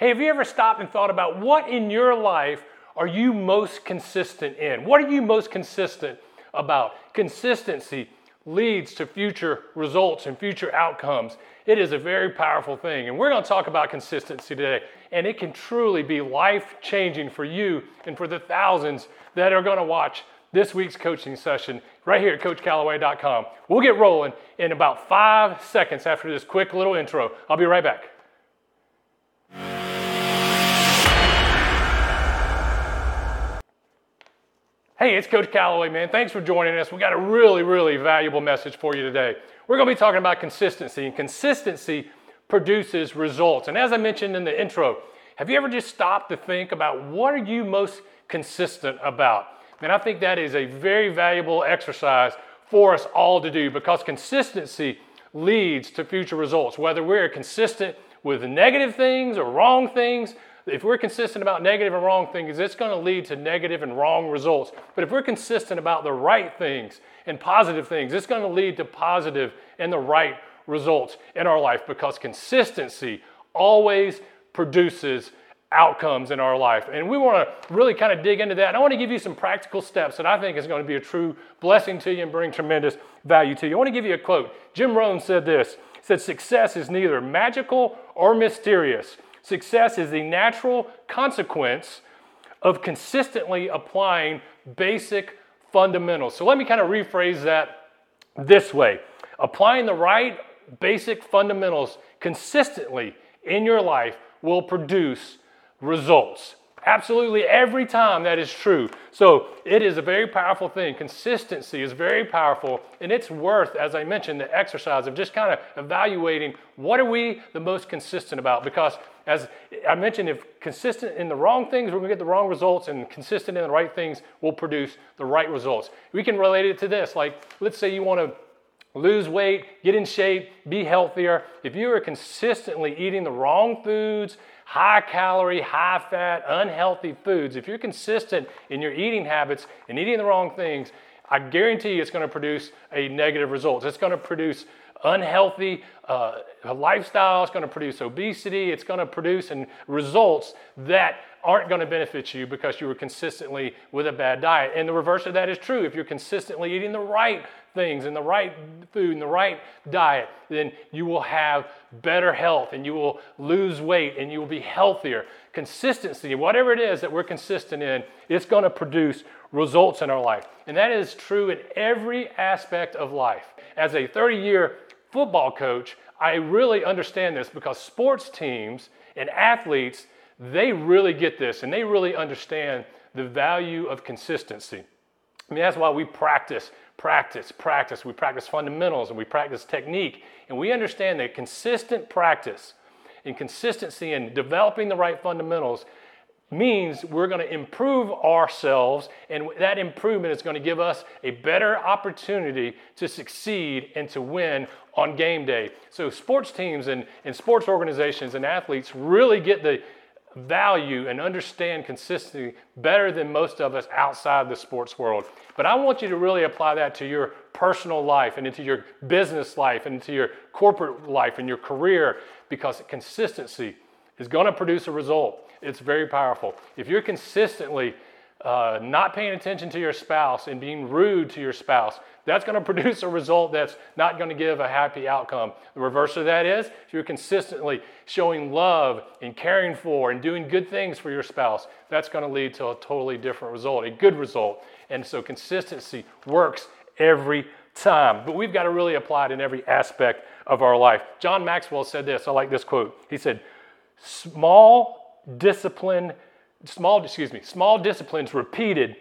Hey, have you ever stopped and thought about what in your life are you most consistent in? What are you most consistent about? Consistency leads to future results and future outcomes. It is a very powerful thing. And we're going to talk about consistency today. And it can truly be life changing for you and for the thousands that are going to watch this week's coaching session right here at CoachCallaway.com. We'll get rolling in about five seconds after this quick little intro. I'll be right back. Hey, it's Coach Calloway, man. Thanks for joining us. We got a really, really valuable message for you today. We're going to be talking about consistency, and consistency produces results. And as I mentioned in the intro, have you ever just stopped to think about what are you most consistent about? And I think that is a very valuable exercise for us all to do because consistency leads to future results. Whether we're consistent with negative things or wrong things, if we're consistent about negative and wrong things, it's going to lead to negative and wrong results. But if we're consistent about the right things and positive things, it's going to lead to positive and the right results in our life because consistency always produces outcomes in our life. And we want to really kind of dig into that. And I want to give you some practical steps that I think is going to be a true blessing to you and bring tremendous value to you. I want to give you a quote. Jim Rohn said this. He said, Success is neither magical or mysterious. Success is the natural consequence of consistently applying basic fundamentals. So let me kind of rephrase that this way applying the right basic fundamentals consistently in your life will produce results. Absolutely every time that is true. So it is a very powerful thing. Consistency is very powerful, and it's worth, as I mentioned, the exercise of just kind of evaluating what are we the most consistent about. Because as I mentioned, if consistent in the wrong things, we're to get the wrong results, and consistent in the right things will produce the right results. We can relate it to this. Like, let's say you want to lose weight, get in shape, be healthier. If you are consistently eating the wrong foods, high calorie, high fat, unhealthy foods, if you're consistent in your eating habits and eating the wrong things, I guarantee you it's going to produce a negative result. It's going to produce unhealthy uh, lifestyle, it's going to produce obesity, it's going to produce and results that aren't going to benefit you because you were consistently with a bad diet. And the reverse of that is true. If you're consistently eating the right things and the right food and the right diet, then you will have better health and you will lose weight and you will be healthier. Consistency, whatever it is that we're consistent in, it's going to produce results in our life. And that is true in every aspect of life. As a 30 year football coach, I really understand this because sports teams and athletes, they really get this and they really understand the value of consistency. I mean, that's why we practice practice, practice. We practice fundamentals and we practice technique. And we understand that consistent practice and consistency in developing the right fundamentals means we're going to improve ourselves, and that improvement is going to give us a better opportunity to succeed and to win on game day. So, sports teams and, and sports organizations and athletes really get the value and understand consistency better than most of us outside the sports world. But I want you to really apply that to your personal life and into your business life and into your corporate life and your career because consistency is going to produce a result. It's very powerful. If you're consistently uh, not paying attention to your spouse and being rude to your spouse, that's going to produce a result that's not going to give a happy outcome. The reverse of that is if you're consistently showing love and caring for and doing good things for your spouse, that's going to lead to a totally different result, a good result. And so consistency works every time. But we've got to really apply it in every aspect of our life. John Maxwell said this. I like this quote. He said, Small discipline, small, excuse me, small disciplines repeated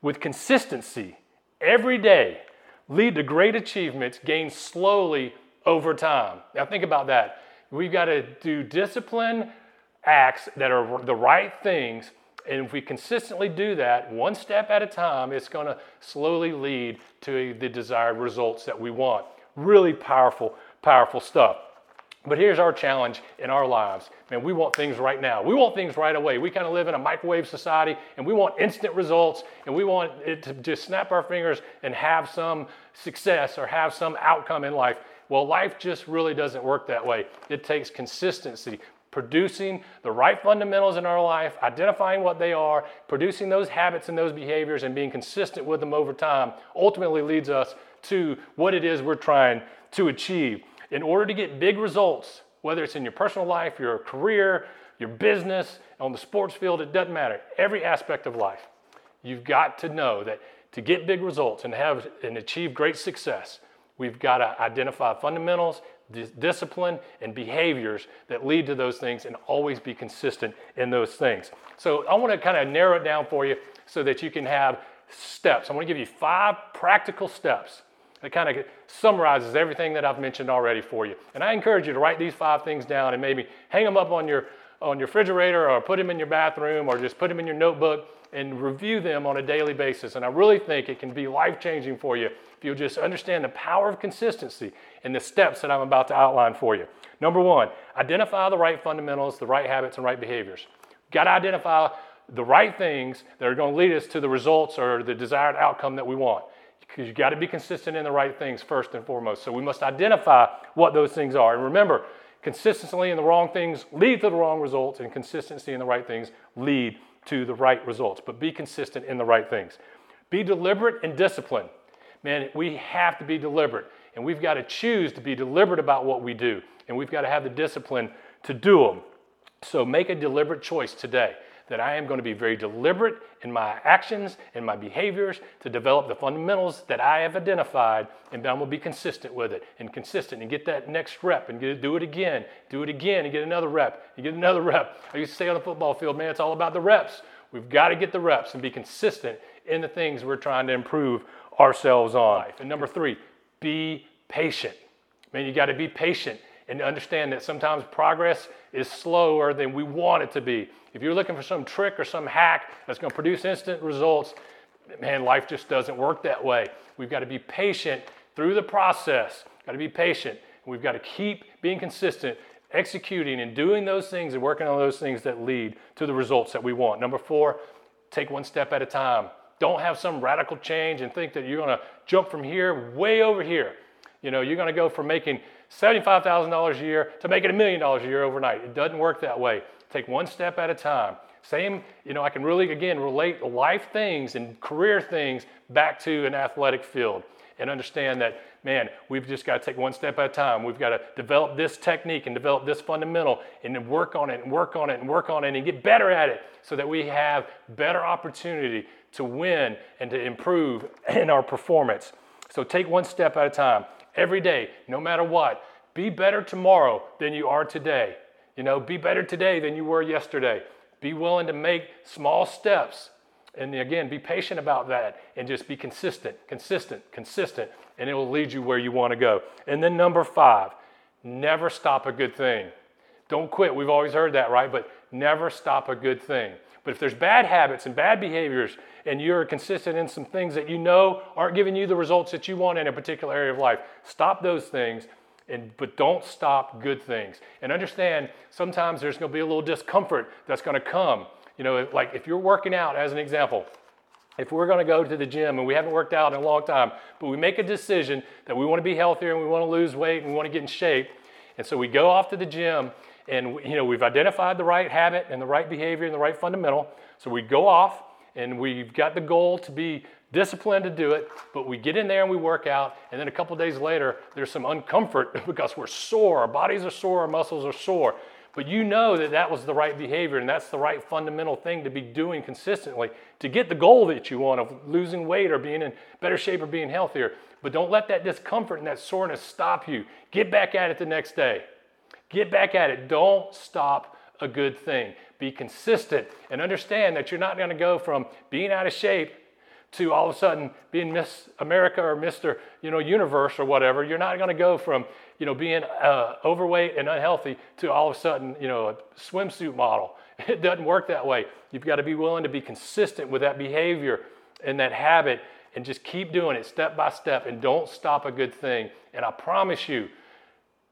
with consistency every day lead to great achievements gained slowly over time. Now, think about that. We've got to do discipline acts that are the right things. And if we consistently do that, one step at a time, it's going to slowly lead to the desired results that we want. Really powerful, powerful stuff. But here's our challenge in our lives. Man, we want things right now. We want things right away. We kind of live in a microwave society and we want instant results and we want it to just snap our fingers and have some success or have some outcome in life. Well, life just really doesn't work that way. It takes consistency, producing the right fundamentals in our life, identifying what they are, producing those habits and those behaviors, and being consistent with them over time ultimately leads us to what it is we're trying to achieve. In order to get big results, whether it's in your personal life, your career, your business, on the sports field, it doesn't matter. Every aspect of life, you've got to know that to get big results and have and achieve great success, we've got to identify fundamentals discipline and behaviors that lead to those things and always be consistent in those things. So I want to kind of narrow it down for you so that you can have steps. I want to give you five practical steps that kind of summarizes everything that I've mentioned already for you. And I encourage you to write these five things down and maybe hang them up on your on your refrigerator or put them in your bathroom or just put them in your notebook and review them on a daily basis. And I really think it can be life changing for you if you'll just understand the power of consistency and the steps that I'm about to outline for you. Number one, identify the right fundamentals, the right habits, and right behaviors. You've got to identify the right things that are going to lead us to the results or the desired outcome that we want. Because you've got to be consistent in the right things first and foremost. So we must identify what those things are. And remember, consistency in the wrong things lead to the wrong results, and consistency in the right things lead to the right results. But be consistent in the right things. Be deliberate and disciplined. Man, we have to be deliberate, and we've got to choose to be deliberate about what we do, and we've got to have the discipline to do them. So make a deliberate choice today that I am going to be very deliberate in my actions and my behaviors to develop the fundamentals that I have identified, and then I'm going to be consistent with it and consistent and get that next rep and get, do it again, do it again and get another rep and get another rep. I used to say on the football field, man, it's all about the reps. We've got to get the reps and be consistent in the things we're trying to improve ourselves on. And number three, be patient. Man, you got to be patient and understand that sometimes progress is slower than we want it to be. If you're looking for some trick or some hack that's going to produce instant results, man, life just doesn't work that way. We've got to be patient through the process. Got to be patient. We've got to keep being consistent, executing and doing those things and working on those things that lead to the results that we want. Number four, take one step at a time. Don't have some radical change and think that you're going to jump from here way over here. You know, you're going to go from making $75,000 a year to make it a million dollars a year overnight. It doesn't work that way. Take one step at a time. Same, you know, I can really, again, relate life things and career things back to an athletic field and understand that, man, we've just got to take one step at a time. We've got to develop this technique and develop this fundamental and then work on it and work on it and work on it and get better at it so that we have better opportunity to win and to improve in our performance. So take one step at a time every day, no matter what. Be better tomorrow than you are today. You know, be better today than you were yesterday. Be willing to make small steps. And again, be patient about that and just be consistent, consistent, consistent, and it will lead you where you want to go. And then number five, never stop a good thing. Don't quit. We've always heard that, right? But never stop a good thing. But if there's bad habits and bad behaviors, and you're consistent in some things that you know aren't giving you the results that you want in a particular area of life, stop those things. And, but don't stop good things. And understand sometimes there's going to be a little discomfort that's going to come. You know, like if you're working out, as an example, if we're going to go to the gym and we haven't worked out in a long time, but we make a decision that we want to be healthier and we want to lose weight and we want to get in shape, and so we go off to the gym and you know we've identified the right habit and the right behavior and the right fundamental. So we go off and we've got the goal to be disciplined to do it but we get in there and we work out. And then a couple days later there's some uncomfort because we're sore. Our bodies are sore. Our muscles are sore. But you know that that was the right behavior and that's the right fundamental thing to be doing consistently to get the goal that you want of losing weight or being in better shape or being healthier. But don't let that discomfort and that soreness stop you. Get back at it the next day Get back at it. Don't stop a good thing. Be consistent and understand that you're not going to go from being out of shape to all of a sudden being Miss America or Mr. You know Universe or whatever. You're not going to go from you know being uh, overweight and unhealthy to all of a sudden you know a swimsuit model. It doesn't work that way. You've got to be willing to be consistent with that behavior and that habit and just keep doing it step by step and don't stop a good thing. And I promise you,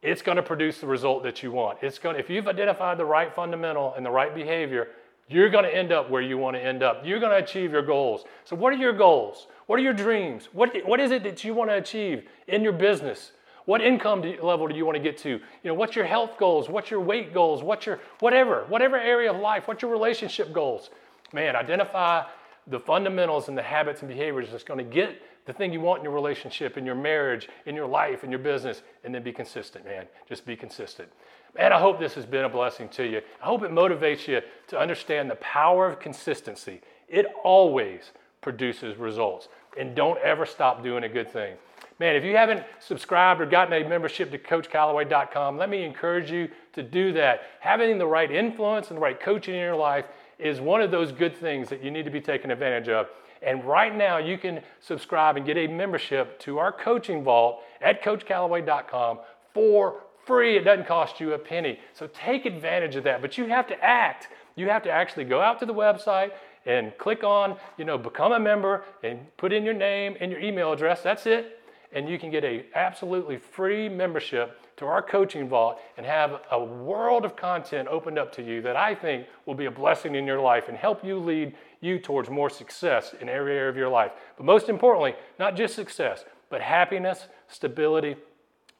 it's going to produce the result that you want. It's going if you've identified the right fundamental and the right behavior, you're going to end up where you want to end up. You're going to achieve your goals. So what are your goals? What are your dreams? What, what is it that you want to achieve in your business? What income do you, level do you want to get to? You know, what's your health goals? What's your weight goals? What's your whatever, whatever area of life? What's your relationship goals? Man, identify the fundamentals and the habits and behaviors that's going to get the thing you want in your relationship, in your marriage, in your life, in your business, and then be consistent, man. Just be consistent. Man, I hope this has been a blessing to you. I hope it motivates you to understand the power of consistency. It always produces results. And don't ever stop doing a good thing. Man, if you haven't subscribed or gotten a membership to CoachCalloway.com, let me encourage you to do that. Having the right influence and the right coaching in your life is one of those good things that you need to be taking advantage of. And right now, you can subscribe and get a membership to our coaching vault at CoachCallaway.com for free. It doesn't cost you a penny. So take advantage of that. But you have to act. You have to actually go out to the website and click on, you know, become a member and put in your name and your email address. That's it. And you can get a absolutely free membership to our coaching vault and have a world of content opened up to you that I think will be a blessing in your life and help you lead you towards more success in every area of your life. But most importantly, not just success, but happiness, stability,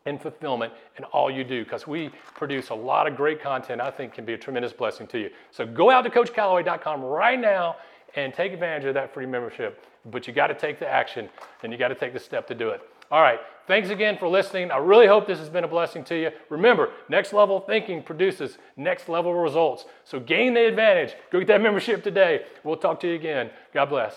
and fulfillment in all you do because we produce a lot of great content I think can be a tremendous blessing to you. So go out to coachcallaway.com right now and take advantage of that free membership. But you got to take the action and you got to take the step to do it. All right. Thanks again for listening. I really hope this has been a blessing to you. Remember, next level thinking produces next level results. So gain the advantage. Go get that membership today. We'll talk to you again. God bless.